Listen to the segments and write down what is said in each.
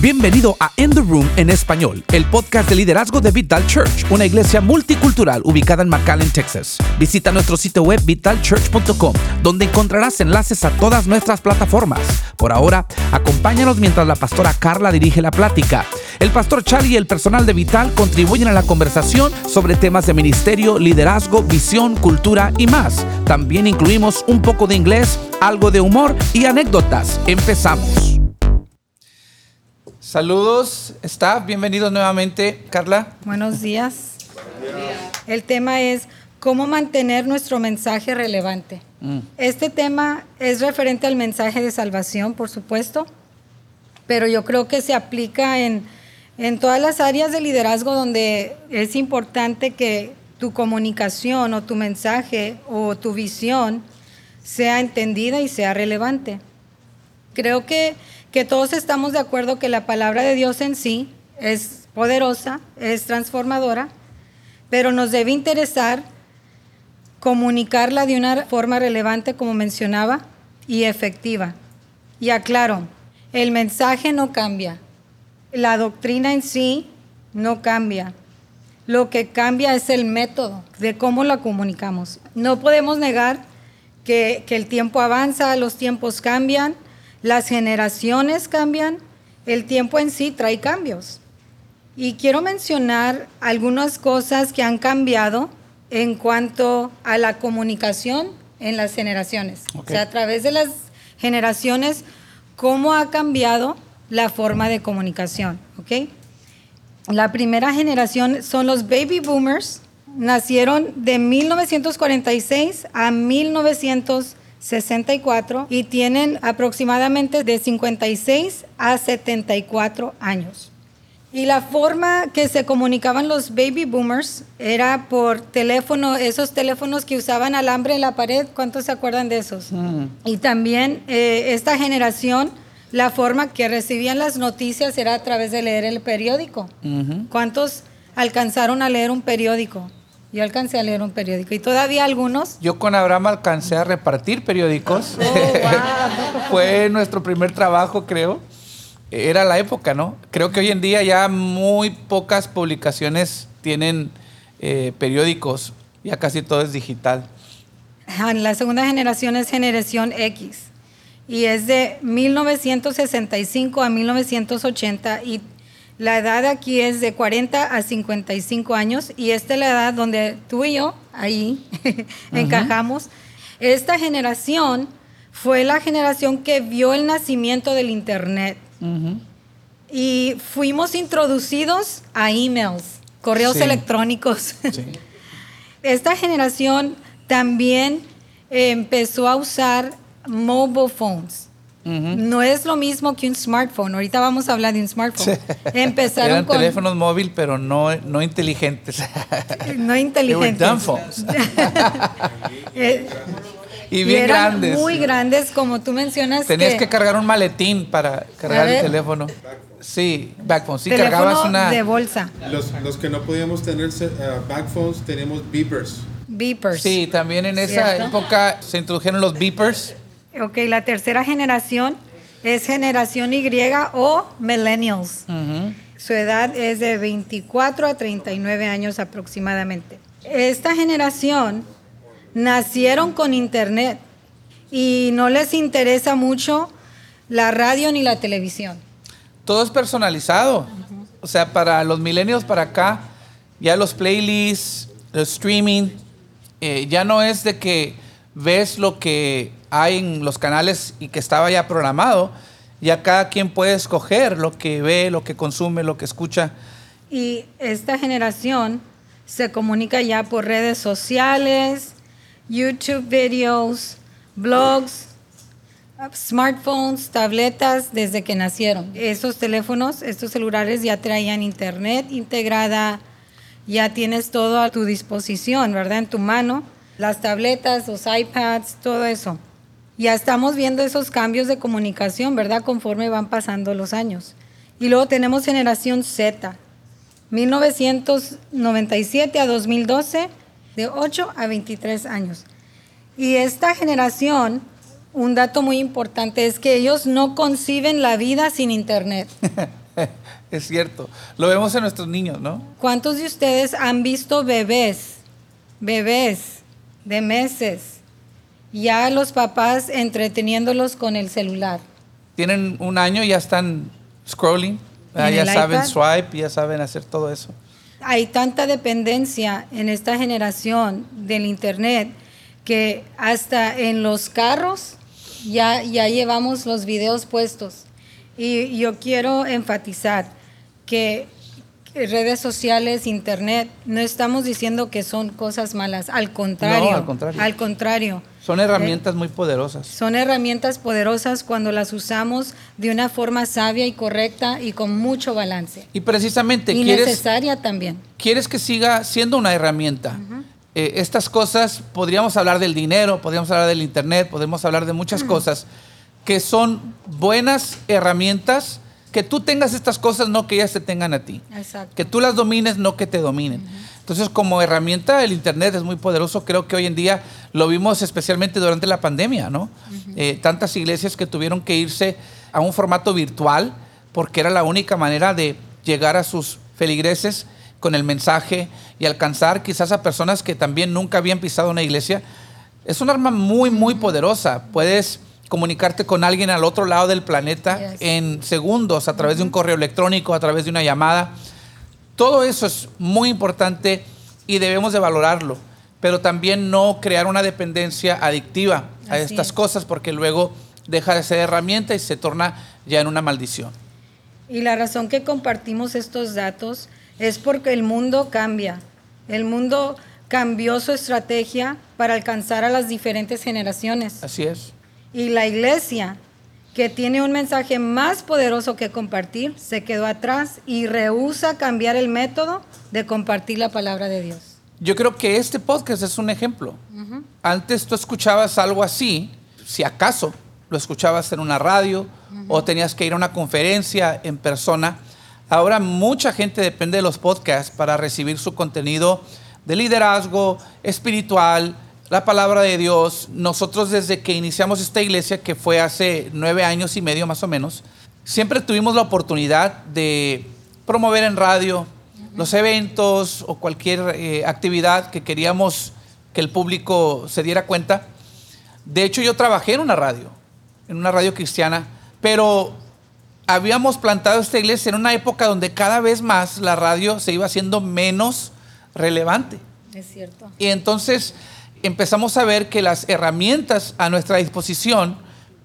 Bienvenido a In the Room en español, el podcast de liderazgo de Vital Church, una iglesia multicultural ubicada en McAllen, Texas. Visita nuestro sitio web vitalchurch.com, donde encontrarás enlaces a todas nuestras plataformas. Por ahora, acompáñanos mientras la pastora Carla dirige la plática. El pastor Charlie y el personal de Vital contribuyen a la conversación sobre temas de ministerio, liderazgo, visión, cultura y más. También incluimos un poco de inglés, algo de humor y anécdotas. Empezamos. Saludos, staff, bienvenidos nuevamente. Carla. Buenos días. El tema es cómo mantener nuestro mensaje relevante. Mm. Este tema es referente al mensaje de salvación, por supuesto, pero yo creo que se aplica en, en todas las áreas de liderazgo donde es importante que tu comunicación o tu mensaje o tu visión sea entendida y sea relevante. Creo que, que todos estamos de acuerdo que la palabra de Dios en sí es poderosa, es transformadora, pero nos debe interesar comunicarla de una forma relevante, como mencionaba, y efectiva. Y aclaro, el mensaje no cambia, la doctrina en sí no cambia. Lo que cambia es el método de cómo la comunicamos. No podemos negar que, que el tiempo avanza, los tiempos cambian, las generaciones cambian, el tiempo en sí trae cambios. Y quiero mencionar algunas cosas que han cambiado en cuanto a la comunicación en las generaciones. O sea, a través de las generaciones, cómo ha cambiado la forma de comunicación. ¿ok? La primera generación son los baby boomers. Nacieron de 1946 a 1964 y tienen aproximadamente de 56 a 74 años. Y la forma que se comunicaban los baby boomers era por teléfono, esos teléfonos que usaban alambre en la pared, ¿cuántos se acuerdan de esos? Mm. Y también eh, esta generación, la forma que recibían las noticias era a través de leer el periódico. ¿Cuántos alcanzaron a leer un periódico? Yo alcancé a leer un periódico y todavía algunos. Yo con Abraham alcancé a repartir periódicos. Oh, wow. Fue nuestro primer trabajo, creo. Era la época, ¿no? Creo que hoy en día ya muy pocas publicaciones tienen eh, periódicos. Ya casi todo es digital. La segunda generación es generación X y es de 1965 a 1980 y la edad aquí es de 40 a 55 años y esta es la edad donde tú y yo ahí encajamos. Esta generación fue la generación que vio el nacimiento del Internet y fuimos introducidos a emails, correos Sí. electrónicos. Sí. Esta generación también empezó a usar mobile phones. No es lo mismo que un smartphone. Ahorita vamos a hablar de un smartphone. Empezaron Eran con teléfonos móviles, pero no, no inteligentes. no inteligentes. dumb phones. Eh, y bien eran grandes. Muy grandes, como tú mencionas. Tenías que cargar un maletín para cargar el teléfono. Sí, backphone. Sí, teléfono cargabas una. de bolsa, Los, los que no podíamos tener uh, backphones teníamos beepers. beepers. Sí, también en esa ¿Cierto? época se introdujeron los beepers. Ok, la tercera generación es generación Y o millennials. Su edad es de 24 a 39 años aproximadamente. Esta generación nacieron con internet y no les interesa mucho la radio ni la televisión. Todo es personalizado. O sea, para los milenios para acá, ya los playlists, el streaming, eh, ya no es de que ves lo que hay en los canales y que estaba ya programado. Ya cada quien puede escoger lo que ve, lo que consume, lo que escucha. Y esta generación se comunica ya por redes sociales, YouTube videos, blogs, smartphones, tabletas desde que nacieron. Estos teléfonos, estos celulares ya traían internet integrada, ya tienes todo a tu disposición, ¿verdad? En tu mano, las tabletas, los iPads, todo eso. Ya estamos viendo esos cambios de comunicación, ¿verdad? Conforme van pasando los años. Y luego tenemos generación Z, 1997 a 2012, de 8 a 23 años. Y esta generación, un dato muy importante es que ellos no conciben la vida sin Internet. es cierto. Lo vemos en nuestros niños, ¿no? ¿Cuántos de ustedes han visto bebés, bebés de meses, ya los papás entreteniéndolos con el celular? Tienen un año y ya están scrolling, ¿En ah, ya el saben iPad? swipe, ya saben hacer todo eso. Hay tanta dependencia en esta generación del Internet que hasta en los carros ya, ya llevamos los videos puestos. Y yo quiero enfatizar que redes sociales, Internet, no estamos diciendo que son cosas malas, al contrario. al contrario. Al contrario. Son herramientas muy poderosas. Son herramientas poderosas cuando las usamos de una forma sabia y correcta y con mucho balance. Y precisamente Y quieres, necesaria también. quieres que siga siendo una herramienta. Eh, estas cosas, podríamos hablar del dinero, podríamos hablar del internet, podemos hablar de muchas cosas que son buenas herramientas. Que tú tengas estas cosas, no que ellas te tengan a ti. Exacto. Que tú las domines, no que te dominen. Entonces, como herramienta, el Internet es muy poderoso. Creo que hoy en día lo vimos especialmente durante la pandemia, ¿no? Eh, tantas iglesias que tuvieron que irse a un formato virtual porque era la única manera de llegar a sus feligreses con el mensaje y alcanzar quizás a personas que también nunca habían pisado una iglesia. Es un arma muy, muy poderosa. Puedes comunicarte con alguien al otro lado del planeta en segundos a través de un correo electrónico, a través de una llamada. Todo eso es muy importante y debemos de valorarlo, pero también no crear una dependencia adictiva a estas es. cosas porque luego deja de ser herramienta y se torna ya en una maldición. Y la razón que compartimos estos datos es porque el mundo cambia. El mundo cambió su estrategia para alcanzar a las diferentes generaciones. Así es. Y la iglesia, que tiene un mensaje más poderoso que compartir, se quedó atrás y rehúsa cambiar el método de compartir la palabra de Dios. Yo creo que este podcast es un ejemplo. Antes tú escuchabas algo así, si acaso lo escuchabas en una radio o tenías que ir a una conferencia en persona. Ahora mucha gente depende de los podcasts para recibir su contenido de liderazgo espiritual, la palabra de Dios. Nosotros desde que iniciamos esta iglesia, que fue hace nueve años y medio más o menos, siempre tuvimos la oportunidad de promover en radio los eventos o cualquier eh, actividad que queríamos que el público se diera cuenta. De hecho, yo trabajé en una radio, en una radio cristiana, pero habíamos plantado esta iglesia en una época donde cada vez más la radio se iba haciendo menos relevante. Es cierto. Y entonces empezamos a ver que las herramientas a nuestra disposición,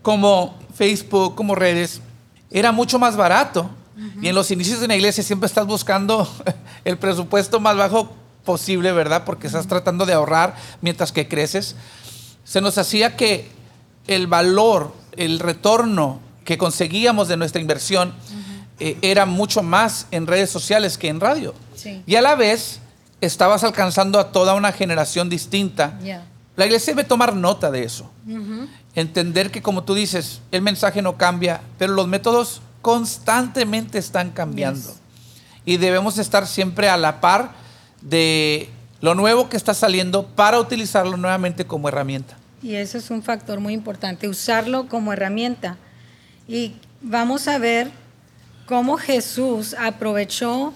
como Facebook, como redes, era mucho más barato. Y en los inicios de una iglesia siempre estás buscando el presupuesto más bajo posible, ¿verdad? Porque estás tratando de ahorrar mientras que creces. Se nos hacía que el valor, el retorno que conseguíamos de nuestra inversión eh, era mucho más en redes sociales que en radio. Sí. Y a la vez estabas alcanzando a toda una generación distinta. La iglesia debe tomar nota de eso. Entender que, como tú dices, el mensaje no cambia, pero los métodos constantemente están cambiando. Yes. Y debemos estar siempre a la par de lo nuevo que está saliendo para utilizarlo nuevamente como herramienta. Y eso es un factor muy importante, usarlo como herramienta. Y vamos a ver cómo Jesús aprovechó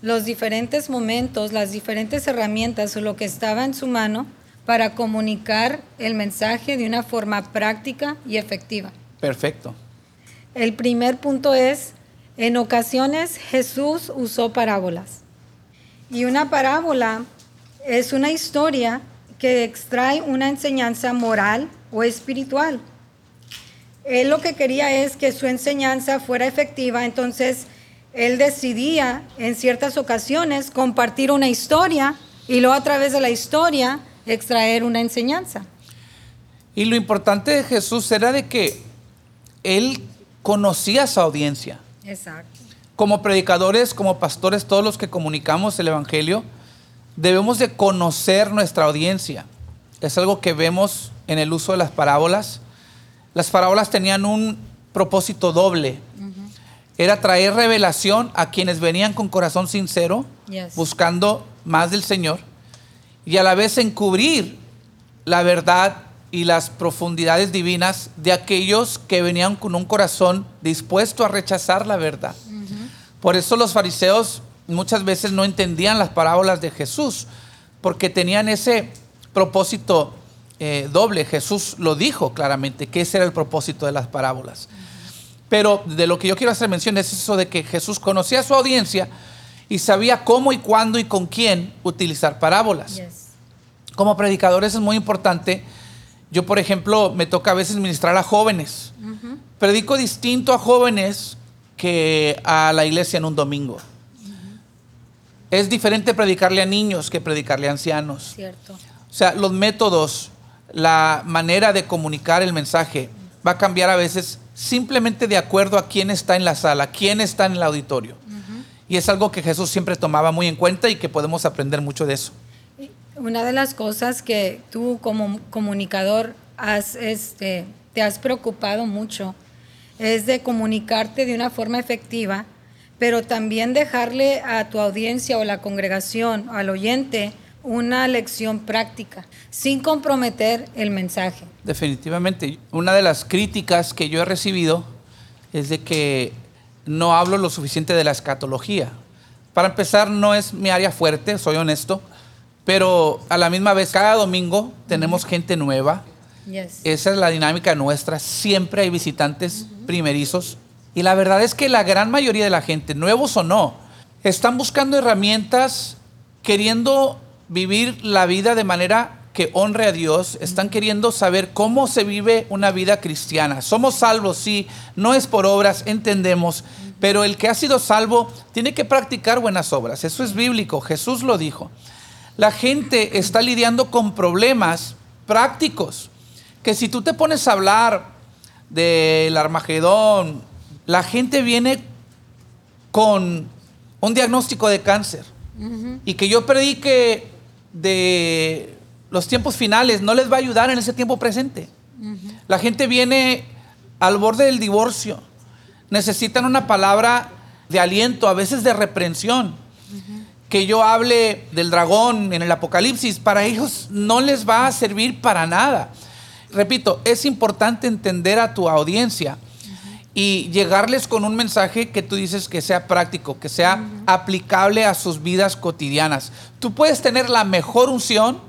los diferentes momentos, las diferentes herramientas o lo que estaba en su mano para comunicar el mensaje de una forma práctica y efectiva. Perfecto. El primer punto es, en ocasiones Jesús usó parábolas. Y una parábola es una historia que extrae una enseñanza moral o espiritual. Él lo que quería es que su enseñanza fuera efectiva, entonces él decidía en ciertas ocasiones compartir una historia y luego a través de la historia extraer una enseñanza. Y lo importante de Jesús era de que él conocía a su audiencia. Exacto. Como predicadores, como pastores, todos los que comunicamos el Evangelio, debemos de conocer nuestra audiencia. Es algo que vemos en el uso de las parábolas. Las parábolas tenían un propósito doble. Era traer revelación a quienes venían con corazón sincero, Yes. buscando más del Señor, y a la vez encubrir la verdad y las profundidades divinas de aquellos que venían con un corazón dispuesto a rechazar la verdad. Por eso los fariseos muchas veces no entendían las parábolas de Jesús, porque tenían ese propósito eh, doble. Jesús lo dijo claramente, que ese era el propósito de las parábolas. Pero de lo que yo quiero hacer mención es eso de que Jesús conocía a su audiencia y sabía cómo y cuándo y con quién utilizar parábolas. Como predicadores es muy importante. Yo, por ejemplo, me toca a veces ministrar a jóvenes. Predico distinto a jóvenes que a la iglesia en un domingo. Es diferente predicarle a niños que predicarle a ancianos. Cierto. O sea, los métodos, la manera de comunicar el mensaje va a cambiar a veces simplemente de acuerdo a quién está en la sala, quién está en el auditorio. Y es algo que Jesús siempre tomaba muy en cuenta y que podemos aprender mucho de eso. Una de las cosas que tú como comunicador has, este, te has preocupado mucho es de comunicarte de una forma efectiva, pero también dejarle a tu audiencia o la congregación, al oyente, una lección práctica, sin comprometer el mensaje. Definitivamente. Una de las críticas que yo he recibido es de que no hablo lo suficiente de la escatología. Para empezar, no es mi área fuerte, soy honesto, pero a la misma vez, cada domingo tenemos gente nueva. Yes. Esa es la dinámica nuestra. Siempre hay visitantes primerizos. Y la verdad es que la gran mayoría de la gente, nuevos o no, están buscando herramientas, queriendo vivir la vida de manera que honre a Dios, están queriendo saber cómo se vive una vida cristiana. Somos salvos, sí, no es por obras, entendemos, pero el que ha sido salvo tiene que practicar buenas obras. Eso es bíblico, Jesús lo dijo. La gente está lidiando con problemas prácticos, que si tú te pones a hablar del Armagedón, la gente viene con un diagnóstico de cáncer y que yo predique de los tiempos finales no les va a ayudar en ese tiempo presente. La gente viene al borde del divorcio, necesitan una palabra de aliento, a veces de reprensión. Que yo hable del dragón en el Apocalipsis, para ellos no les va a servir para nada. Repito, es importante entender a tu audiencia y llegarles con un mensaje que tú dices que sea práctico, que sea aplicable a sus vidas cotidianas. Tú puedes tener la mejor unción,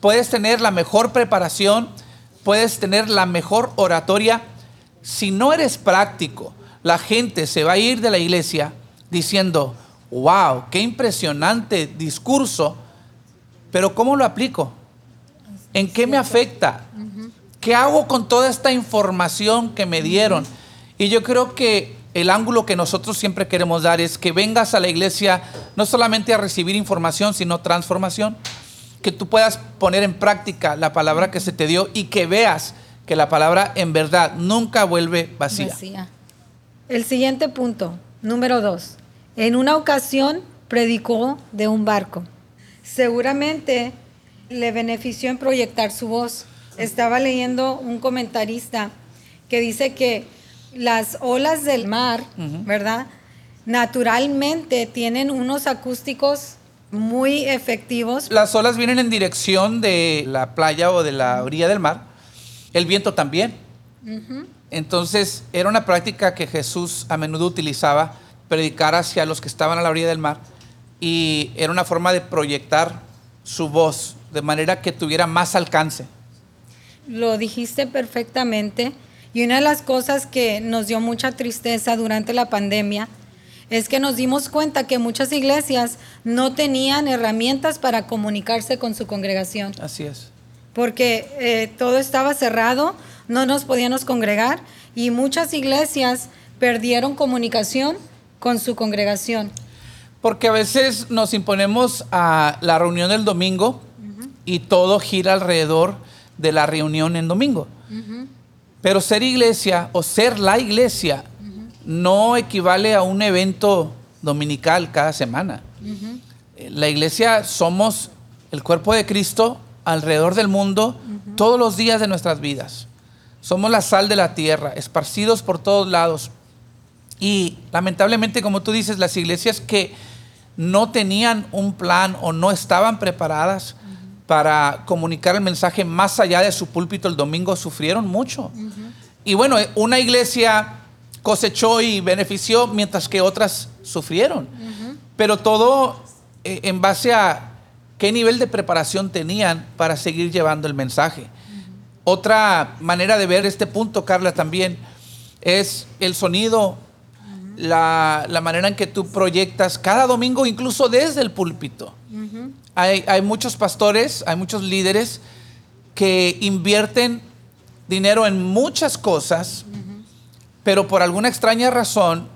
puedes tener la mejor preparación, puedes tener la mejor oratoria. Si no eres práctico, la gente se va a ir de la iglesia diciendo, wow, qué impresionante discurso, pero ¿cómo lo aplico? ¿En qué me afecta? ¿Qué hago con toda esta información que me dieron? Y yo creo que el ángulo que nosotros siempre queremos dar es que vengas a la iglesia no solamente a recibir información, sino transformación. Que tú puedas poner en práctica la palabra que se te dio y que veas que la palabra en verdad nunca vuelve vacía. Vacía. El siguiente punto, número dos. En una ocasión predicó de un barco. Seguramente le benefició en proyectar su voz. Estaba leyendo un comentarista que dice que las olas del mar, ¿verdad? Naturalmente tienen unos acústicos muy efectivos. Las olas vienen en dirección de la playa o de la orilla del mar. El viento también. Entonces era una práctica que Jesús a menudo utilizaba, predicar hacia los que estaban a la orilla del mar. Y era una forma de proyectar su voz de manera que tuviera más alcance. Lo dijiste perfectamente. Y una de las cosas que nos dio mucha tristeza durante la pandemia es que nos dimos cuenta que muchas iglesias no tenían herramientas para comunicarse con su congregación, Así es. porque eh, todo estaba cerrado, no nos podíamos congregar y muchas iglesias perdieron comunicación con su congregación. Porque a veces nos imponemos a la reunión del domingo y todo gira alrededor de la reunión en domingo. Pero ser iglesia o ser la iglesia no equivale a un evento dominical cada semana. La iglesia somos el cuerpo de Cristo alrededor del mundo todos los días de nuestras vidas. Somos la sal de la tierra, esparcidos por todos lados. Y lamentablemente, como tú dices, las iglesias que no tenían un plan o no estaban preparadas para comunicar el mensaje más allá de su púlpito el domingo sufrieron mucho. Y bueno, una iglesia cosechó y benefició mientras que otras sufrieron. Pero todo eh, en base a qué nivel de preparación tenían para seguir llevando el mensaje. Otra manera de ver este punto, Carla, también es el sonido, la, la manera en que tú proyectas cada domingo, incluso desde el púlpito. Hay, hay muchos pastores, hay muchos líderes que invierten dinero en muchas cosas, pero por alguna extraña razón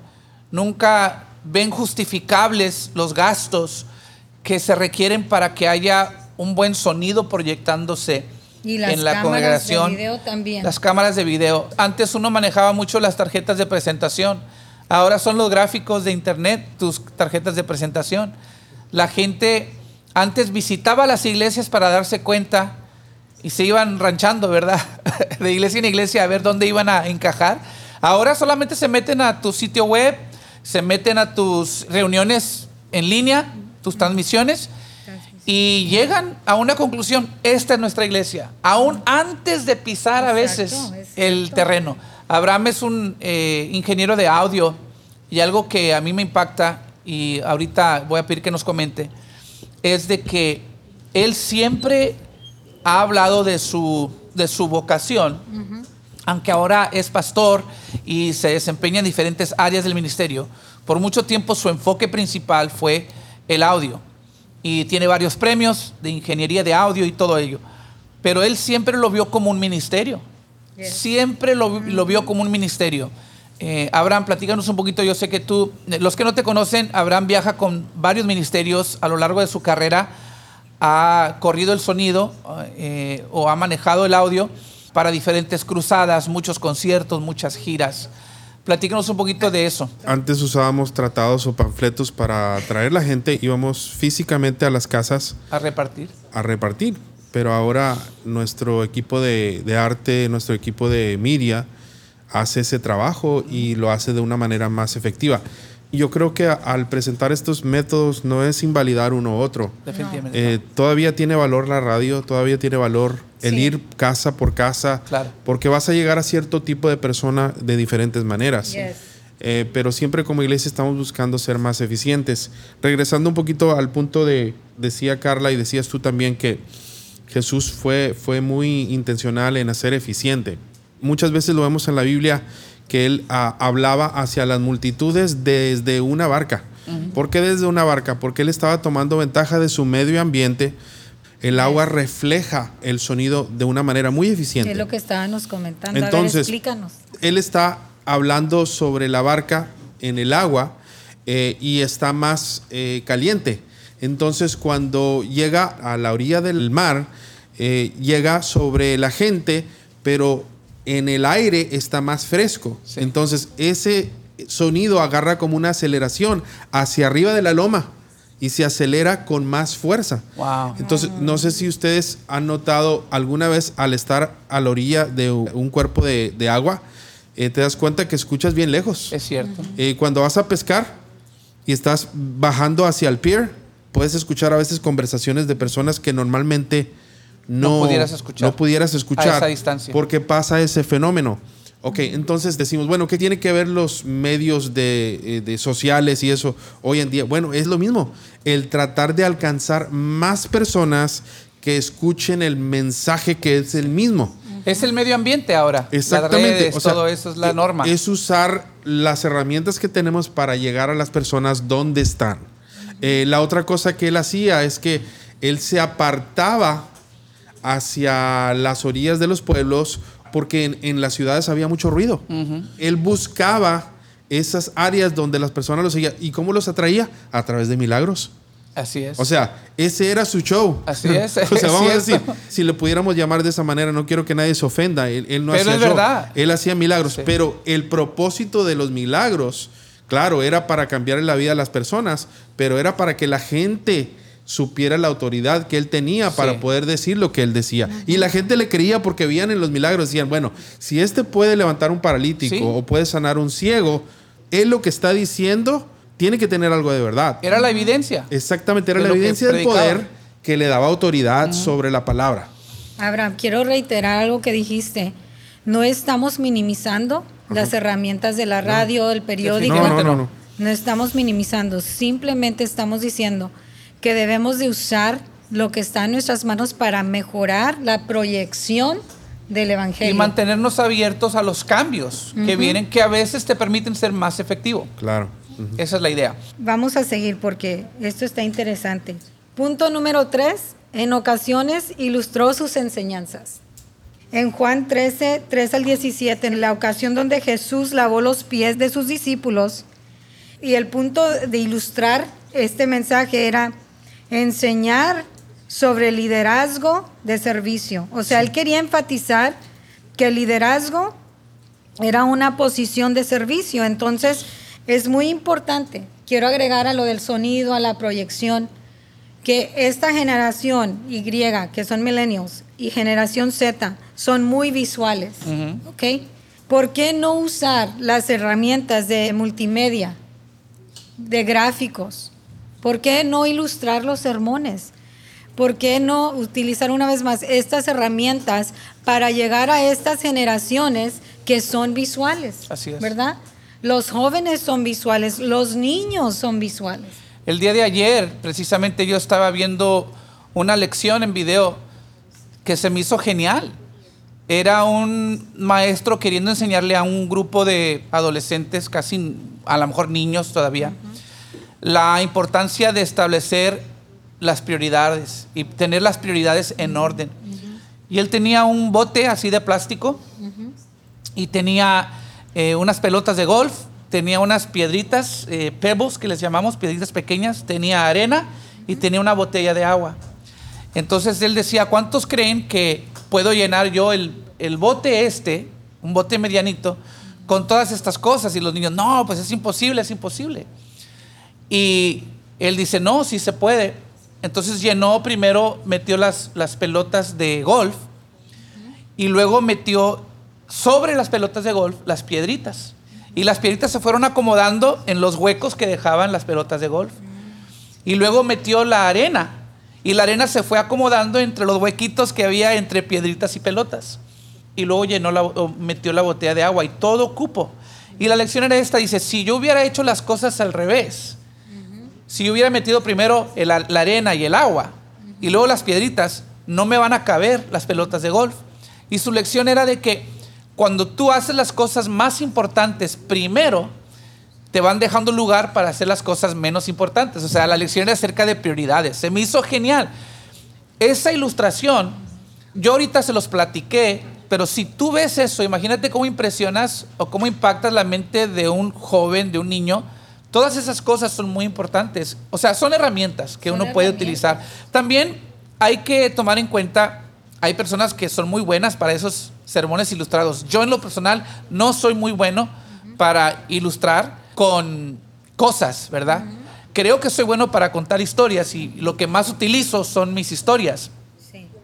nunca ven justificables los gastos que se requieren para que haya un buen sonido proyectándose Y las en la cámaras congregación. de video también. Las cámaras de video. Antes uno manejaba mucho las tarjetas de presentación. Ahora son los gráficos de internet, tus tarjetas de presentación. La gente antes visitaba las iglesias para darse cuenta y se iban ranchando, ¿verdad? De iglesia en iglesia a ver dónde iban a encajar. Ahora solamente se meten a tu sitio web, se meten a tus reuniones en línea, tus transmisiones, y llegan a una conclusión. Esta es nuestra iglesia. Aún antes de pisar a veces Exacto, el terreno. Abraham es un eh, ingeniero de audio y algo que a mí me impacta y ahorita voy a pedir que nos comente es de que él siempre ha hablado de su, de su vocación, aunque ahora es pastor y se desempeña en diferentes áreas del ministerio. Por mucho tiempo su enfoque principal fue el audio y tiene varios premios de ingeniería de audio y todo ello. Pero él siempre lo vio como un ministerio. Yes. Siempre lo, lo vio como un ministerio. Eh, Abraham, platícanos un poquito. Yo sé que tú, los que no te conocen, Abraham viaja con varios ministerios a lo largo de su carrera. Ha corrido el sonido eh, o ha manejado el audio para diferentes cruzadas, muchos conciertos, muchas giras. Platícanos un poquito de eso. Antes usábamos tratados o panfletos para atraer la gente, íbamos físicamente a las casas A repartir. a repartir, pero ahora nuestro equipo de, de arte, nuestro equipo de media hace ese trabajo y lo hace de una manera más efectiva. Yo creo que a- al presentar estos métodos no es invalidar uno u otro. Definitivamente. Eh, todavía tiene valor la radio, todavía tiene valor el Sí. ir casa por casa, Claro. porque vas a llegar a cierto tipo de persona de diferentes maneras. Yes. Eh, pero siempre como iglesia estamos buscando ser más eficientes. Regresando un poquito al punto de, decía Carla y decías tú también que Jesús fue, fue muy intencional en hacer eficiente. Muchas veces lo vemos en la Biblia que él ah, hablaba hacia las multitudes desde una barca. ¿Por qué desde una barca? Porque él estaba tomando ventaja de su medio ambiente. El agua refleja el sonido de una manera muy eficiente. Es lo que estábamos comentando. Entonces, ver, explícanos. él está hablando sobre la barca en el agua eh, y está más eh, caliente. Entonces, cuando llega a la orilla del mar, eh, llega sobre la gente, pero en el aire está más fresco. Sí. Entonces, ese sonido agarra como una aceleración hacia arriba de la loma y se acelera con más fuerza. Wow. Entonces, no sé si ustedes han notado alguna vez al estar a la orilla de un cuerpo de, de agua, eh, te das cuenta que escuchas bien lejos. Es cierto. Eh, cuando vas a pescar y estás bajando hacia el pier, puedes escuchar a veces conversaciones de personas que normalmente no, No pudieras escuchar. no pudieras escuchar A esa distancia. porque pasa ese fenómeno. Ok, entonces decimos, bueno, ¿qué tiene que ver los medios de, eh, de sociales y eso hoy en día? Bueno, es lo mismo, el tratar de alcanzar más personas que escuchen el mensaje que es el mismo. Es el medio ambiente ahora. Exactamente. Las redes, o sea, todo eso es la eh, norma. Es usar las herramientas que tenemos para llegar a las personas donde están. Eh, la otra cosa que él hacía es que él se apartaba hacia las orillas de los pueblos porque en, en las ciudades había mucho ruido. Él buscaba esas áreas donde las personas lo seguían. ¿Y cómo los atraía? A través de milagros. Así es. O sea, ese era su show. Así es, o sea, vamos a decir, si le pudiéramos llamar de esa manera, no quiero que nadie se ofenda. Él, él no Pero hacía es show. verdad. Él hacía milagros. Sí. Pero el propósito de los milagros, claro, era para cambiar la vida de las personas, pero era para que la gente supiera la autoridad que él tenía para Sí. poder decir lo que él decía. Y la gente le creía porque veían en los milagros, decían, bueno, si este puede levantar un paralítico Sí. o puede sanar un ciego, él lo que está diciendo tiene que tener algo de verdad. Era la evidencia. Exactamente, era la evidencia del poder que le daba autoridad sobre la palabra. Abraham, quiero reiterar algo que dijiste. No estamos minimizando las herramientas de la radio, el periódico. No, no, Definitivamente no, no. no. No estamos minimizando, simplemente estamos diciendo que debemos de usar lo que está en nuestras manos para mejorar la proyección del Evangelio. Y mantenernos abiertos a los cambios que vienen, que a veces te permiten ser más efectivo. Claro. Esa es la idea. Vamos a seguir porque esto está interesante. Punto número tres, en ocasiones ilustró sus enseñanzas. En Juan 13, 3 al 17, en la ocasión donde Jesús lavó los pies de sus discípulos, y el punto de ilustrar este mensaje era enseñar sobre liderazgo de servicio. O sea, él quería enfatizar que el liderazgo era una posición de servicio. Entonces, es muy importante, quiero agregar a lo del sonido, a la proyección, que esta generación Y, que son millennials, y generación Z, son muy visuales. ¿Ok? ¿Por qué no usar las herramientas de multimedia, de gráficos? ¿Por qué no ilustrar los sermones? ¿Por qué no utilizar una vez más estas herramientas para llegar a estas generaciones que son visuales? Así es. ¿Verdad? Los jóvenes son visuales, los niños son visuales. El día de ayer, precisamente, yo estaba viendo una lección en video que se me hizo genial. Era un maestro queriendo enseñarle a un grupo de adolescentes, casi a lo mejor niños todavía, la importancia de establecer las prioridades y tener las prioridades en orden. Y él tenía un bote así de plástico y tenía eh, unas pelotas de golf, tenía unas piedritas, eh, pebbles que les llamamos, piedritas pequeñas, tenía arena y tenía una botella de agua. Entonces él decía, ¿cuántos creen que puedo llenar yo el, el bote este, un bote medianito, con todas estas cosas? Y los niños, no, pues es imposible, es imposible. Y él dice, no, sí se puede. Entonces llenó primero, metió las, las pelotas de golf y luego metió sobre las pelotas de golf las piedritas. Y las piedritas se fueron acomodando en los huecos que dejaban las pelotas de golf. Y luego metió la arena. Y la arena se fue acomodando entre los huequitos que había entre piedritas y pelotas. Y luego llenó la, metió la botella de agua y todo cupo. Y la lección era esta, dice, si yo hubiera hecho las cosas al revés, si yo hubiera metido primero la arena y el agua y luego las piedritas, no me van a caber las pelotas de golf. Y su lección era de que cuando tú haces las cosas más importantes primero, te van dejando lugar para hacer las cosas menos importantes. O sea, la lección era acerca de prioridades. Se me hizo genial. Esa ilustración, yo ahorita se los platiqué, pero si tú ves eso, imagínate cómo impresionas o cómo impactas la mente de un joven, de un niño, Todas esas cosas son muy importantes. O sea, son herramientas que uno puede utilizar. También hay que tomar en cuenta, hay personas que son muy buenas para esos sermones ilustrados. Yo en lo personal no soy muy bueno para ilustrar con cosas, ¿verdad? Creo que soy bueno para contar historias y lo que más utilizo son mis historias.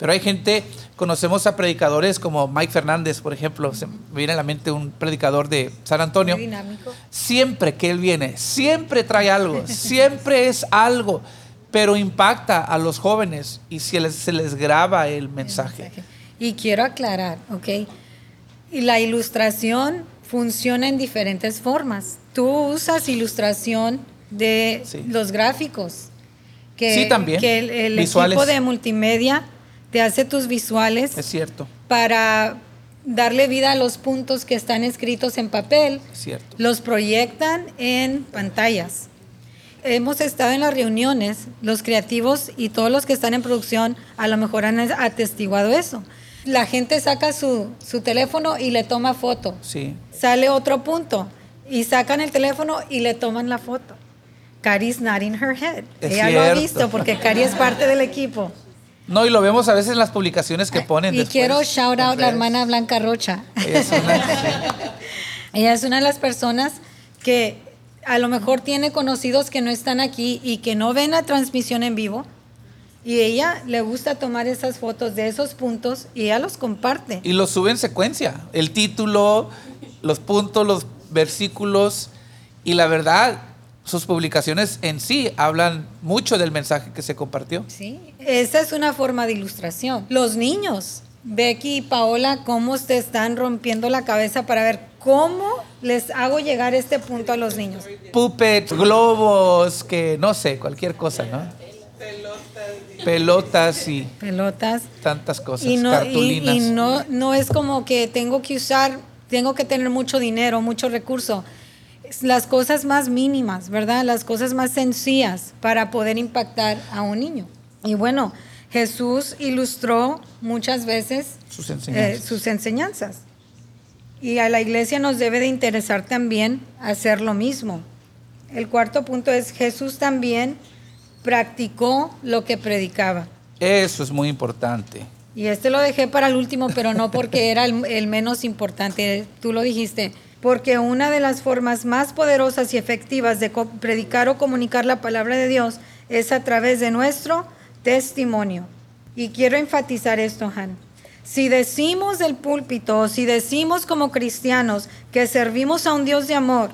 Pero hay gente, conocemos a predicadores como Mike Fernández, por ejemplo, se me viene a la mente un predicador de San Antonio. dinámico. Siempre que él viene, siempre trae algo, siempre es algo, pero impacta a los jóvenes y se les, se les graba el mensaje. Y quiero aclarar, ¿ok? Y la ilustración funciona en diferentes formas. Tú usas ilustración de los gráficos. Que, sí, también. Que el, equipo de multimedia te hace tus visuales. Es cierto. Para darle vida a los puntos que están escritos en papel. Es cierto. Los proyectan en pantallas. Hemos estado en las reuniones, los creativos y todos los que están en producción a lo mejor han atestiguado eso. La gente saca su, su teléfono y le toma foto. Sí. Sale otro punto y sacan el teléfono y le toman la foto. Cari's nodding her head. Ella lo ha visto porque Cari es parte del equipo. No, y lo vemos a veces en las publicaciones que ponen. Y quiero shout out a la hermana Blanca Rocha. Ella es, una, de las personas que a lo mejor tiene conocidos que no están aquí y que no ven la transmisión en vivo. Y ella le gusta tomar esas fotos de esos puntos y ella los comparte. Y los sube en secuencia. El título, los puntos, los versículos. Y la verdad, sus publicaciones en sí hablan mucho del mensaje que se compartió. Sí, esa es una forma de ilustración. Los niños, Becky y Paola, cómo te están rompiendo la cabeza para ver ¿Cómo les hago llegar este punto a los niños? Puppets, globos, que no sé, cualquier cosa, ¿no? Pelotas y Pelotas. tantas cosas, Y no, y, cartulinas. y no, no es como que tengo que usar, tengo que tener mucho dinero, mucho recurso. Las cosas más mínimas, ¿verdad? Las cosas más sencillas para poder impactar a un niño. Y bueno, Jesús ilustró muchas veces Sus eh, enseñanzas. sus enseñanzas. Y a la iglesia nos debe de interesar también hacer lo mismo. El cuarto punto es Jesús también practicó lo que predicaba. Eso es muy importante. Y este lo dejé para el último, pero no porque era el, el menos importante, tú lo dijiste, porque una de las formas más poderosas y efectivas de predicar o comunicar la palabra de Dios es a través de nuestro testimonio. Y quiero enfatizar esto, Han. Si decimos del púlpito, si decimos como cristianos que servimos a un Dios de amor,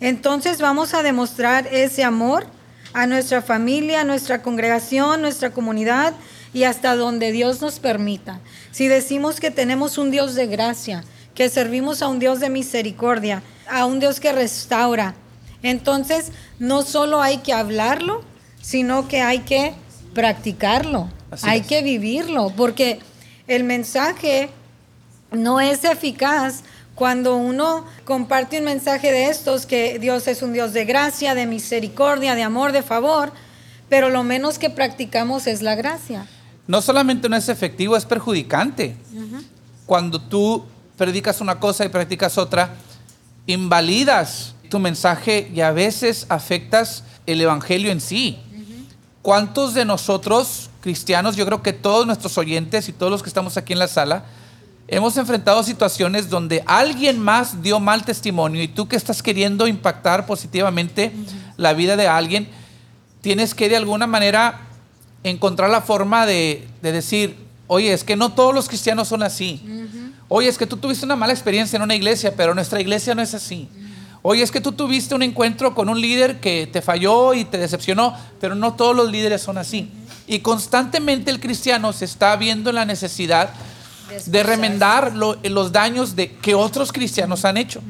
entonces vamos a demostrar ese amor a nuestra familia, a nuestra congregación, nuestra comunidad y hasta donde Dios nos permita. Si decimos que tenemos un Dios de gracia, que servimos a un Dios de misericordia, a un Dios que restaura, entonces no solo hay que hablarlo, sino que hay que practicarlo, Así hay es. que vivirlo, porque el mensaje no es eficaz cuando uno comparte un mensaje de estos, que Dios es un Dios de gracia, de misericordia, de amor, de favor, pero lo menos que practicamos es la gracia. No solamente no es efectivo, es perjudicante. Cuando tú predicas una cosa y practicas otra, invalidas tu mensaje y a veces afectas el evangelio en sí. ¿Cuántos de nosotros, cristianos, yo creo que todos nuestros oyentes y todos los que estamos aquí en la sala, hemos enfrentado situaciones donde alguien más dio mal testimonio y tú que estás queriendo impactar positivamente la vida de alguien, tienes que de alguna manera encontrar la forma de, de decir, oye, es que no todos los cristianos son así. Oye, es que tú tuviste una mala experiencia en una iglesia, pero nuestra iglesia no es así. Oye, es que tú tuviste un encuentro con un líder que te falló y te decepcionó, pero no todos los líderes son así. Y constantemente el cristiano se está viendo en la necesidad de remendar lo- los daños de, que otros cristianos han hecho.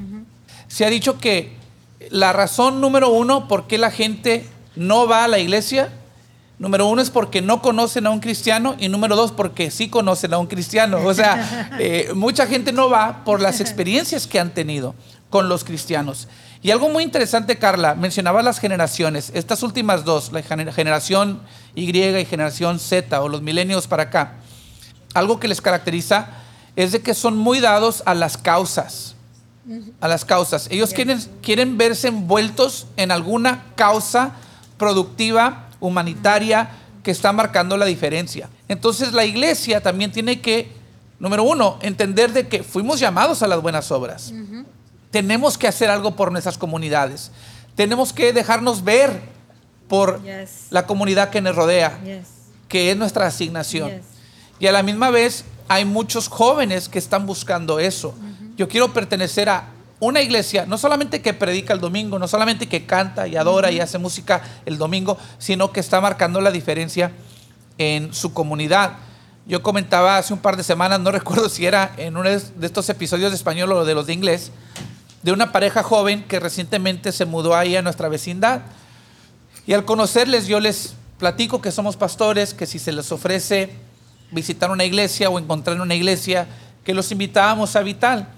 Se ha dicho que la razón número uno por qué la gente no va a la iglesia, número uno es porque no conocen a un cristiano y número dos porque sí conocen a un cristiano. O sea, eh, mucha gente no va por las experiencias que han tenido con los cristianos. Y algo muy interesante, Carla, mencionaba las generaciones, estas últimas dos, la gener- generación Y y generación Z o los milenios para acá algo que les caracteriza es de que son muy dados a las causas. A las causas. Ellos quieren, quieren verse envueltos en alguna causa productiva, humanitaria, que está marcando la diferencia. Entonces la iglesia también tiene que, número uno, entender de que fuimos llamados a las buenas obras. Tenemos que hacer algo por nuestras comunidades. Tenemos que dejarnos ver por Yes. la comunidad que nos rodea Yes. que es nuestra asignación. Yes. Y a la misma vez hay muchos jóvenes que están buscando eso. Yo quiero pertenecer a una iglesia, no solamente que predica el domingo, no solamente que canta y adora y hace música el domingo, sino que está marcando la diferencia en su comunidad. Yo comentaba hace un par de semanas, no recuerdo si era en uno de estos episodios de español o de los de inglés, de una pareja joven que recientemente se mudó ahí a nuestra vecindad. Y al conocerles, yo les platico que somos pastores, que si se les ofrece visitar una iglesia o encontrar una iglesia, que los invitábamos a Vital.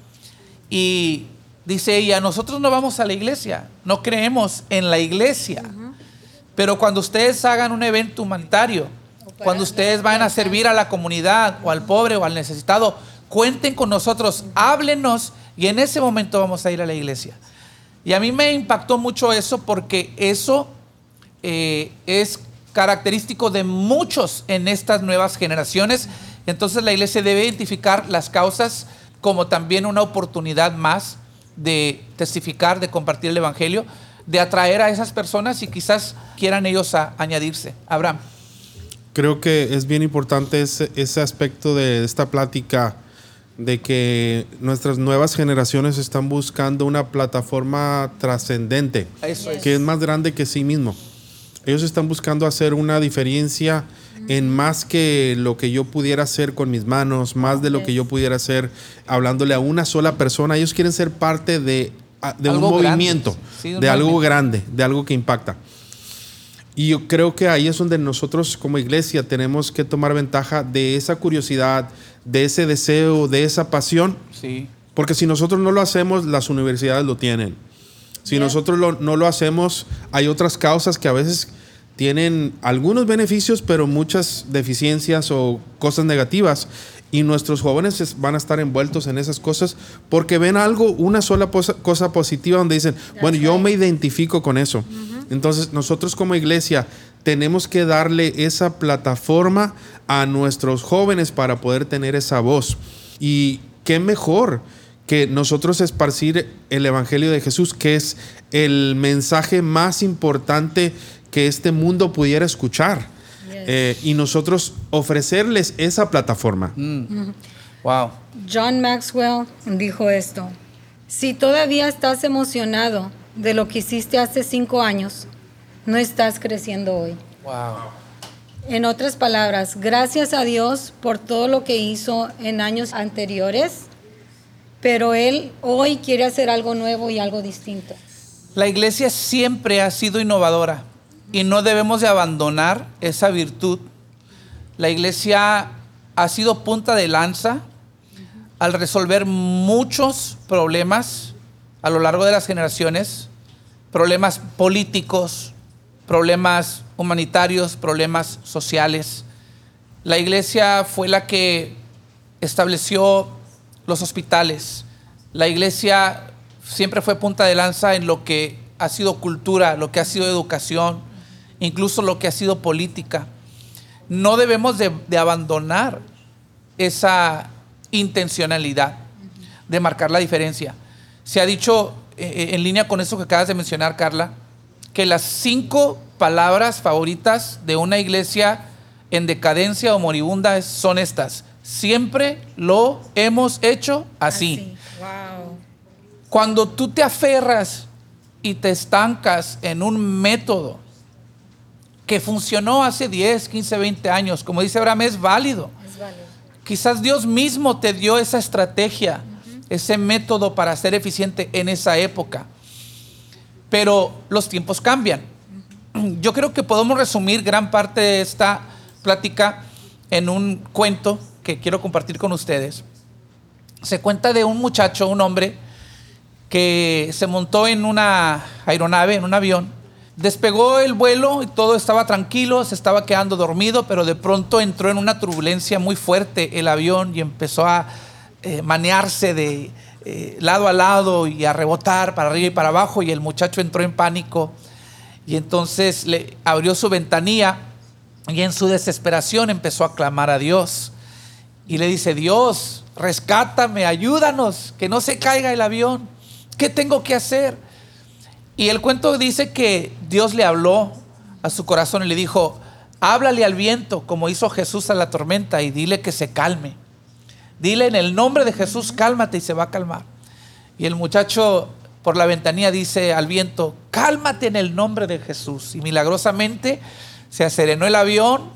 Y dice ella, nosotros no vamos a la iglesia, no creemos en la iglesia. Pero cuando ustedes hagan un evento humanitario, cuando ustedes vayan a servir a la comunidad o al pobre o al necesitado, cuenten con nosotros, háblenos y en ese momento vamos a ir a la iglesia. Y a mí me impactó mucho eso porque eso eh, es característico de muchos en estas nuevas generaciones. Entonces la iglesia debe identificar las causas como también una oportunidad más de testificar, de compartir el Evangelio, de atraer a esas personas y quizás quieran ellos a- añadirse. Abraham. Creo que es bien importante ese, ese aspecto de esta plática de que nuestras nuevas generaciones están buscando una plataforma trascendente es. que es más grande que sí mismo. Ellos están buscando hacer una diferencia en más que lo que yo pudiera hacer con mis manos, más de lo que yo pudiera hacer hablándole a una sola persona. Ellos quieren ser parte de, de un movimiento, de, algo grande, de algo que impacta. Y yo creo que ahí es donde nosotros como iglesia tenemos que tomar ventaja de esa curiosidad, de ese deseo, de esa pasión. Sí. Porque si nosotros no lo hacemos, las universidades lo tienen. Si nosotros no lo hacemos, hay otras causas que a veces tienen algunos beneficios, pero muchas deficiencias o cosas negativas. Y nuestros jóvenes van a estar envueltos en esas cosas porque ven algo, una sola cosa positiva donde dicen, bueno, yo me identifico con eso. Entonces nosotros como iglesia tenemos que darle esa plataforma a nuestros jóvenes para poder tener esa voz. Y qué mejor que nosotros esparcir el Evangelio de Jesús, que es el mensaje más importante que este mundo pudiera escuchar. Eh, y nosotros ofrecerles esa plataforma. Mm. Wow. John Maxwell dijo esto, si todavía estás emocionado de lo que hiciste hace cinco años, no estás creciendo hoy. Wow. En otras palabras, gracias a Dios por todo lo que hizo en años anteriores, pero Él hoy quiere hacer algo nuevo y algo distinto. La iglesia siempre ha sido innovadora y no debemos de abandonar esa virtud. La iglesia ha sido punta de lanza al resolver muchos problemas a lo largo de las generaciones, problemas políticos, problemas humanitarios, problemas sociales. La iglesia fue la que estableció los hospitales. La iglesia siempre fue punta de lanza en lo que ha sido cultura, lo que ha sido educación, incluso lo que ha sido política. No debemos de, abandonar esa intencionalidad de marcar la diferencia. Se ha dicho, eh, eh, en línea con eso que acabas de mencionar, Carla, que las cinco palabras favoritas de una iglesia en decadencia o moribunda son estas. Siempre lo hemos hecho así. Cuando tú te aferras y te estancas en un método que funcionó hace 10, 15, 20 años, como dice Abraham, es válido. Quizás Dios mismo te dio esa estrategia, ese método para ser eficiente en esa época. Pero los tiempos cambian. Yo creo que podemos resumir gran parte de esta plática en un cuento que quiero compartir con ustedes. Se cuenta de un muchacho, un hombre, que se montó en una aeronave, en un avión, Despegó el vuelo y todo estaba tranquilo, se estaba quedando dormido, pero de pronto entró en una turbulencia muy fuerte el avión y empezó a eh, manearse de eh, lado a lado y a rebotar para arriba y para abajo y el muchacho entró en pánico. Y entonces le abrió su ventanilla y en su desesperación empezó a clamar a Dios. Y le dice, Dios, rescátame, ayúdanos, que no se caiga el avión, ¿qué tengo que hacer? Y el cuento dice que Dios le habló a su corazón y le dijo, háblale al viento como hizo Jesús a la tormenta y dile que se calme. Dile en el nombre de Jesús, cálmate y se va a calmar. Y el muchacho por la ventanilla dice al viento, cálmate en el nombre de Jesús. Y milagrosamente se acerenó el avión,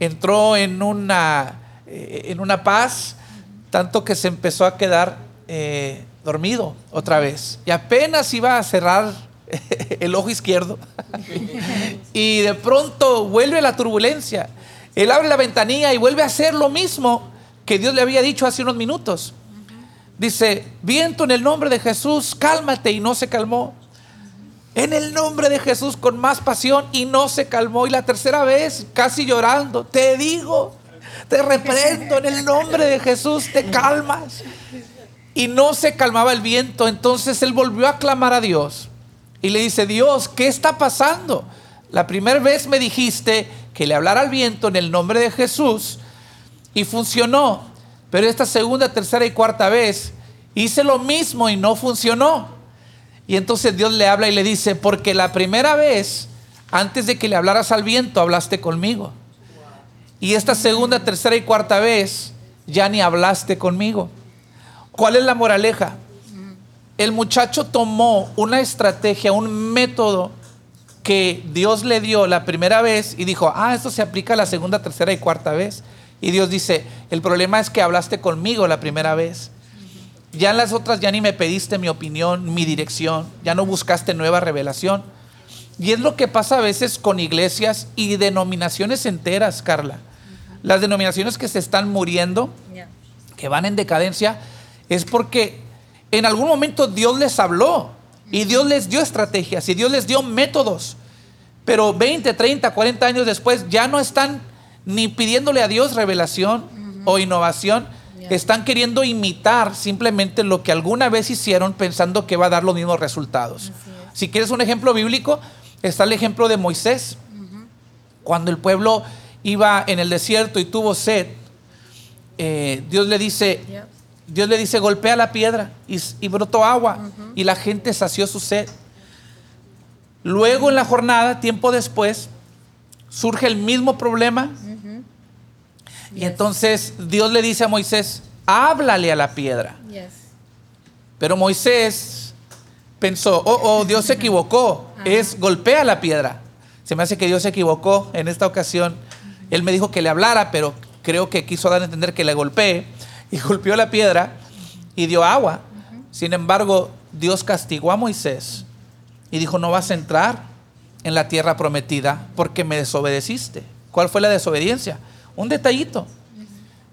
entró en una, eh, en una paz, tanto que se empezó a quedar eh, dormido otra vez. Y apenas iba a cerrar el ojo izquierdo. y de pronto vuelve la turbulencia. Él abre la ventanilla y vuelve a hacer lo mismo que Dios le había dicho hace unos minutos. Dice, viento en el nombre de Jesús, cálmate y no se calmó. En el nombre de Jesús con más pasión y no se calmó. Y la tercera vez, casi llorando, te digo, te reprendo en el nombre de Jesús, te calmas. Y no se calmaba el viento. Entonces él volvió a clamar a Dios y le dice, Dios, ¿qué está pasando? La primera vez me dijiste que le hablara al viento en el nombre de Jesús y funcionó. Pero esta segunda, tercera y cuarta vez hice lo mismo y no funcionó. Y entonces Dios le habla y le dice, porque la primera vez, antes de que le hablaras al viento, hablaste conmigo. Y esta segunda, tercera y cuarta vez, ya ni hablaste conmigo. ¿Cuál es la moraleja? El muchacho tomó una estrategia, un método que Dios le dio la primera vez y dijo, ah, esto se aplica la segunda, tercera y cuarta vez. Y Dios dice, el problema es que hablaste conmigo la primera vez. Ya en las otras ya ni me pediste mi opinión, mi dirección, ya no buscaste nueva revelación. Y es lo que pasa a veces con iglesias y denominaciones enteras, Carla. Las denominaciones que se están muriendo, que van en decadencia, es porque en algún momento Dios les habló y Dios les dio estrategias y Dios les dio métodos. Pero 20, 30, 40 años después ya no están ni pidiéndole a Dios revelación o innovación. Están queriendo imitar simplemente lo que alguna vez hicieron pensando que va a dar los mismos resultados. Si quieres un ejemplo bíblico, está el ejemplo de Moisés. Cuando el pueblo iba en el desierto y tuvo sed, eh, Dios le dice, Dios le dice, golpea la piedra y, brotó agua y la gente sació su sed. Luego en la jornada, tiempo después, surge el mismo problema. Y entonces Dios le dice a Moisés, háblale a la piedra. Pero Moisés pensó, oh, oh, Dios se equivocó, es golpea la piedra. Se me hace que Dios se equivocó en esta ocasión. Él me dijo que le hablara, pero creo que quiso dar a entender que le golpee y golpeó la piedra y dio agua. Sin embargo, Dios castigó a Moisés y dijo, no vas a entrar en la tierra prometida porque me desobedeciste. ¿Cuál fue la desobediencia? Un detallito.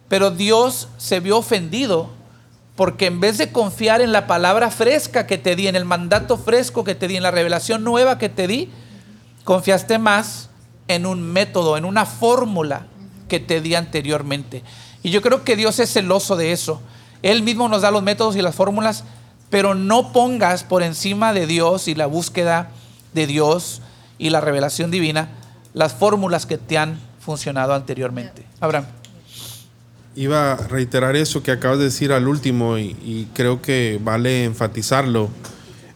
Pero Dios se vio ofendido porque en vez de confiar en la palabra fresca que te di, en el mandato fresco que te di, en la revelación nueva que te di, confiaste más en un método, en una fórmula que te di anteriormente. Y yo creo que Dios es celoso de eso. Él mismo nos da los métodos y las fórmulas, pero no pongas por encima de Dios y la búsqueda de Dios y la revelación divina las fórmulas que te han funcionado anteriormente. Abraham. Iba a reiterar eso que acabas de decir al último y, y creo que vale enfatizarlo.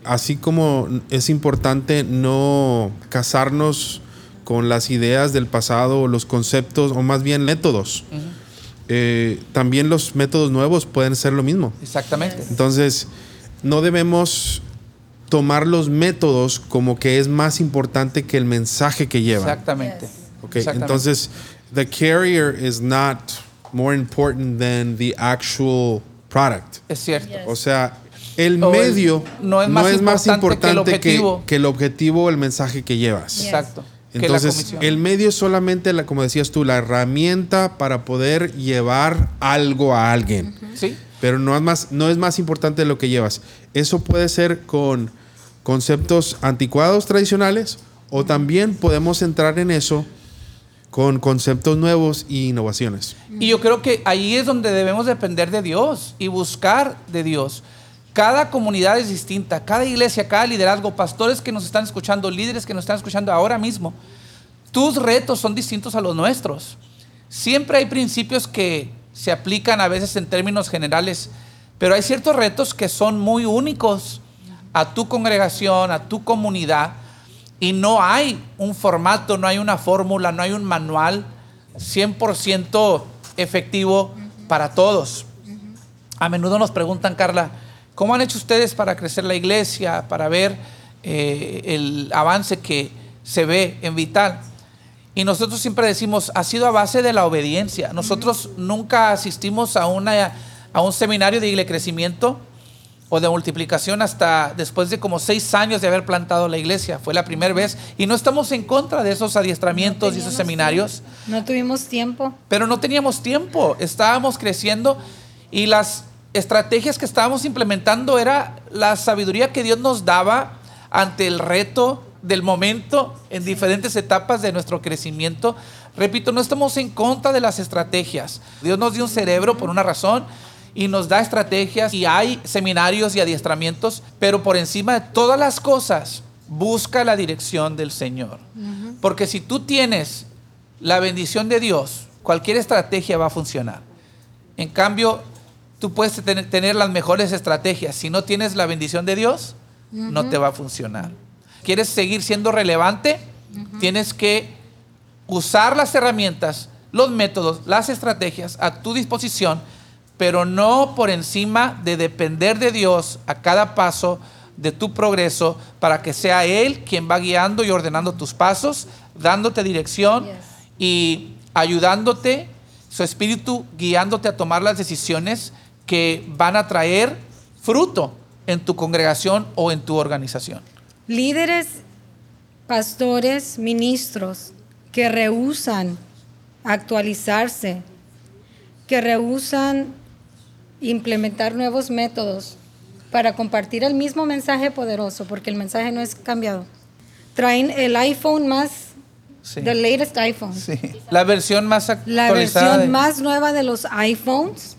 Así como es importante no casarnos con las ideas del pasado, los conceptos o más bien métodos. Eh, también los métodos nuevos pueden ser lo mismo. Exactamente. Entonces, no debemos tomar los métodos como que es más importante que el mensaje que lleva. Exactamente. Okay, entonces, the carrier is not more important than the actual product. Es cierto. O sea, el medio no es más, importante, que, el objetivo o el mensaje que llevas. Exacto. Entonces, el medio es solamente, la, como decías tú, la herramienta para poder llevar algo a alguien. Sí. Pero no es, más, no es más importante lo que llevas. Eso puede ser con conceptos anticuados tradicionales o también podemos entrar en eso con conceptos nuevos e innovaciones. Y yo creo que ahí es donde debemos depender de Dios y buscar de Dios. Cada comunidad es distinta, cada iglesia, cada liderazgo, pastores que nos están escuchando, líderes que nos están escuchando ahora mismo, tus retos son distintos a los nuestros. Siempre hay principios que se aplican a veces en términos generales, pero hay ciertos retos que son muy únicos a tu congregación, a tu comunidad, y no hay un formato, no hay una fórmula, no hay un manual 100% efectivo para todos. A menudo nos preguntan, Carla, ¿Cómo han hecho ustedes para crecer la iglesia, para ver eh, el avance que se ve en Vital? Y nosotros siempre decimos, ha sido a base de la obediencia. Nosotros nunca asistimos a, una, a un seminario de crecimiento o de multiplicación hasta después de como seis años de haber plantado la iglesia. Fue la primera vez. Y no estamos en contra de esos adiestramientos y esos seminarios. No tuvimos tiempo. Pero no teníamos tiempo. Estábamos creciendo y las estrategias que estábamos implementando era la sabiduría que Dios nos daba ante el reto del momento en diferentes etapas de nuestro crecimiento. Repito, no estamos en contra de las estrategias. Dios nos dio un cerebro por una razón y nos da estrategias y hay seminarios y adiestramientos, pero por encima de todas las cosas, busca la dirección del Señor. Porque si tú tienes la bendición de Dios, cualquier estrategia va a funcionar. En cambio, Tú puedes tener, las mejores estrategias. Si no tienes la bendición de Dios, no te va a funcionar. ¿Quieres seguir siendo relevante? Tienes que usar las herramientas, los métodos, las estrategias a tu disposición, pero no por encima de depender de Dios a cada paso de tu progreso para que sea Él quien va guiando y ordenando tus pasos, dándote dirección y ayudándote, su espíritu guiándote a tomar las decisiones que van a traer fruto en tu congregación o en tu organización. Líderes, pastores, ministros que rehusan actualizarse, que rehusan implementar nuevos métodos para compartir el mismo mensaje poderoso, porque el mensaje no es cambiado. Traen el iPhone más, Sí. the latest iPhone. Sí. La versión más La actualizada. versión de- más nueva de los iPhones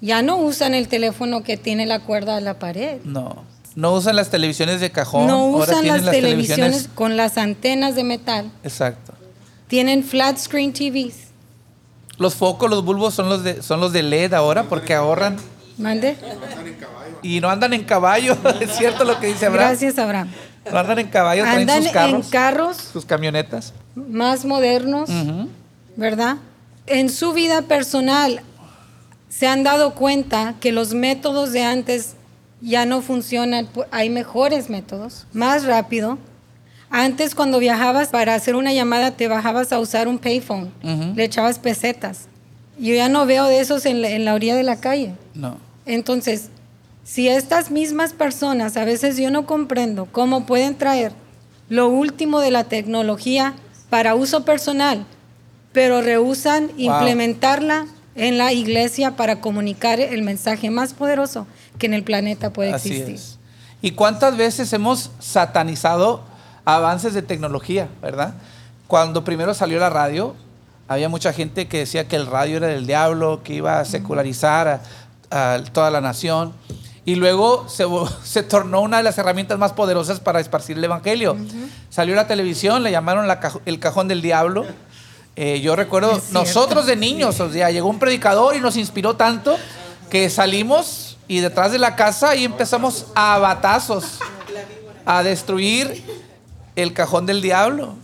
ya no usan el teléfono que tiene la cuerda a la pared. No. No usan las televisiones de cajón. No usan las televisiones con las antenas de metal. Exacto. Tienen flat screen TVs. Los focos, los bulbos son los de son los de LED ahora porque ahorran Mande. y no andan en caballo. es cierto lo que dice Abraham. Gracias, Abraham. No andan en caballo, traen Andan sus carros, en carros sus camionetas. más modernos. ¿verdad? En su vida personal se han dado cuenta que los métodos de antes ya no funcionan, hay mejores métodos, más rápido. Antes cuando viajabas para hacer una llamada te bajabas a usar un payphone, le echabas pesetas. Yo ya no veo de esos en la, en la orilla de la calle. No. Entonces, si estas mismas personas, a veces yo no comprendo cómo pueden traer lo último de la tecnología para uso personal, pero rehusan implementarla en la iglesia para comunicar el mensaje más poderoso que en el planeta puede Así existir. es. ¿Y cuántas veces hemos satanizado avances de tecnología, verdad? Cuando primero salió la radio, había mucha gente que decía que el radio era del diablo, que iba a secularizar a, a toda la nación. Y luego se, se tornó una de las herramientas más poderosas para esparcir el evangelio. Salió la televisión, le llamaron la el cajón del diablo. Eh, yo recuerdo, nosotros de niños, o sea, llegó un predicador y nos inspiró tanto que salimos y detrás de la casa y empezamos a batazos a destruir el cajón del diablo.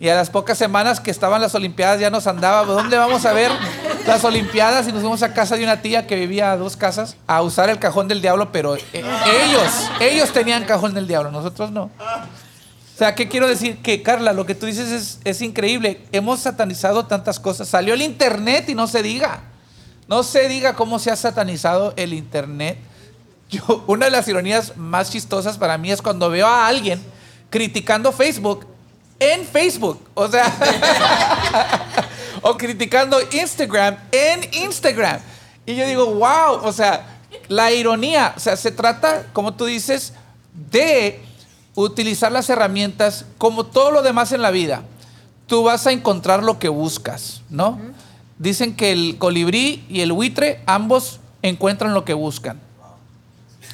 Y a las pocas semanas que estaban las Olimpiadas ya nos andaba, ¿dónde vamos a ver las Olimpiadas? Y nos fuimos a casa de una tía que vivía a dos casas a usar el cajón del diablo, pero eh, ellos, ellos tenían cajón del diablo, nosotros no. O sea, ¿qué quiero decir? Que Carla, lo que tú dices es, increíble. Hemos satanizado tantas cosas. Salió el Internet y no se diga. No se diga cómo se ha satanizado el Internet. Yo, una de las ironías más chistosas para mí es cuando veo a alguien criticando Facebook en Facebook. O sea, o criticando Instagram en Instagram. Y yo digo, wow, o sea, la ironía, o sea, se trata, como tú dices, de utilizar las herramientas como todo lo demás en la vida. Tú vas a encontrar lo que buscas, ¿no? Dicen que el colibrí y el buitre ambos encuentran lo que buscan.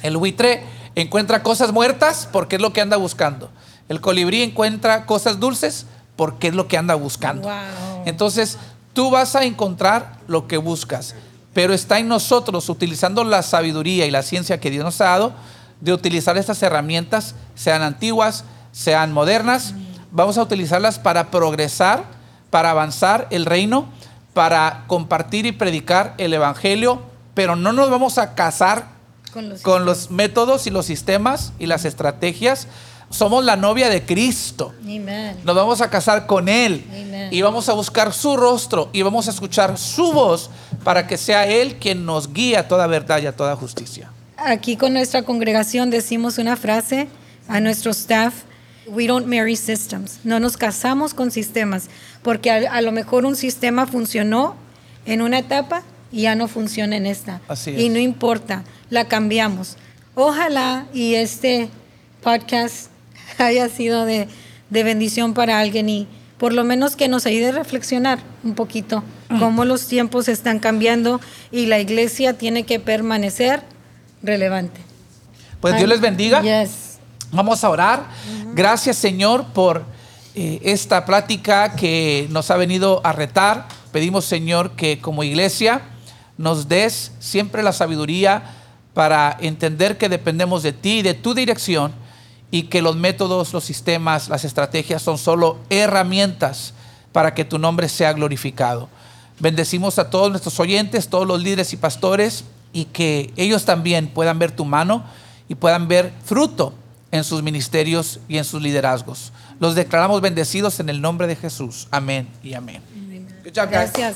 El buitre encuentra cosas muertas porque es lo que anda buscando. El colibrí encuentra cosas dulces porque es lo que anda buscando. Wow. Entonces, tú vas a encontrar lo que buscas, pero está en nosotros, utilizando la sabiduría y la ciencia que Dios nos ha dado, de utilizar estas herramientas, sean antiguas, sean modernas, vamos a utilizarlas para progresar, para avanzar el reino, para compartir y predicar el Evangelio, pero no nos vamos a casar Con los con los métodos y los sistemas y las estrategias. Somos la novia de Cristo. Amen. Nos vamos a casar con Él Amen. y vamos a buscar su rostro y vamos a escuchar su voz para que sea Él quien nos guíe a toda verdad y a toda justicia. Aquí con nuestra congregación decimos una frase a nuestro staff, we don't marry systems, no nos casamos con sistemas, porque a, a lo mejor un sistema funcionó en una etapa y ya no funciona en esta. Así es. Y no importa, la cambiamos. Ojalá y este podcast haya sido de, de bendición para alguien y por lo menos que nos ayude a reflexionar un poquito cómo los tiempos están cambiando y la iglesia tiene que permanecer relevante. Pues Dios les bendiga. Yes. Vamos a orar. Gracias Señor por eh, esta plática que nos ha venido a retar. Pedimos Señor que como iglesia nos des siempre la sabiduría para entender que dependemos de ti y de tu dirección y que los métodos, los sistemas, las estrategias son solo herramientas para que tu nombre sea glorificado. Bendecimos a todos nuestros oyentes, todos los líderes y pastores y que ellos también puedan ver tu mano y puedan ver fruto en sus ministerios y en sus liderazgos. Los declaramos bendecidos en el nombre de Jesús. Amén y amén. Gracias.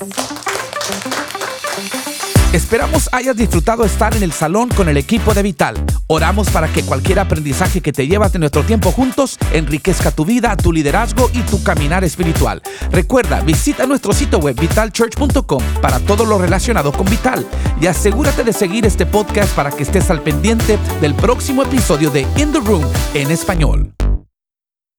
Esperamos hayas disfrutado estar en el salón con el equipo de Vital. Oramos para que cualquier aprendizaje que te llevas de nuestro tiempo juntos enriquezca tu vida, tu liderazgo y tu caminar espiritual. Recuerda, visita nuestro sitio web vitalchurch.com para todo lo relacionado con Vital y asegúrate de seguir este podcast para que estés al pendiente del próximo episodio de In the Room en español.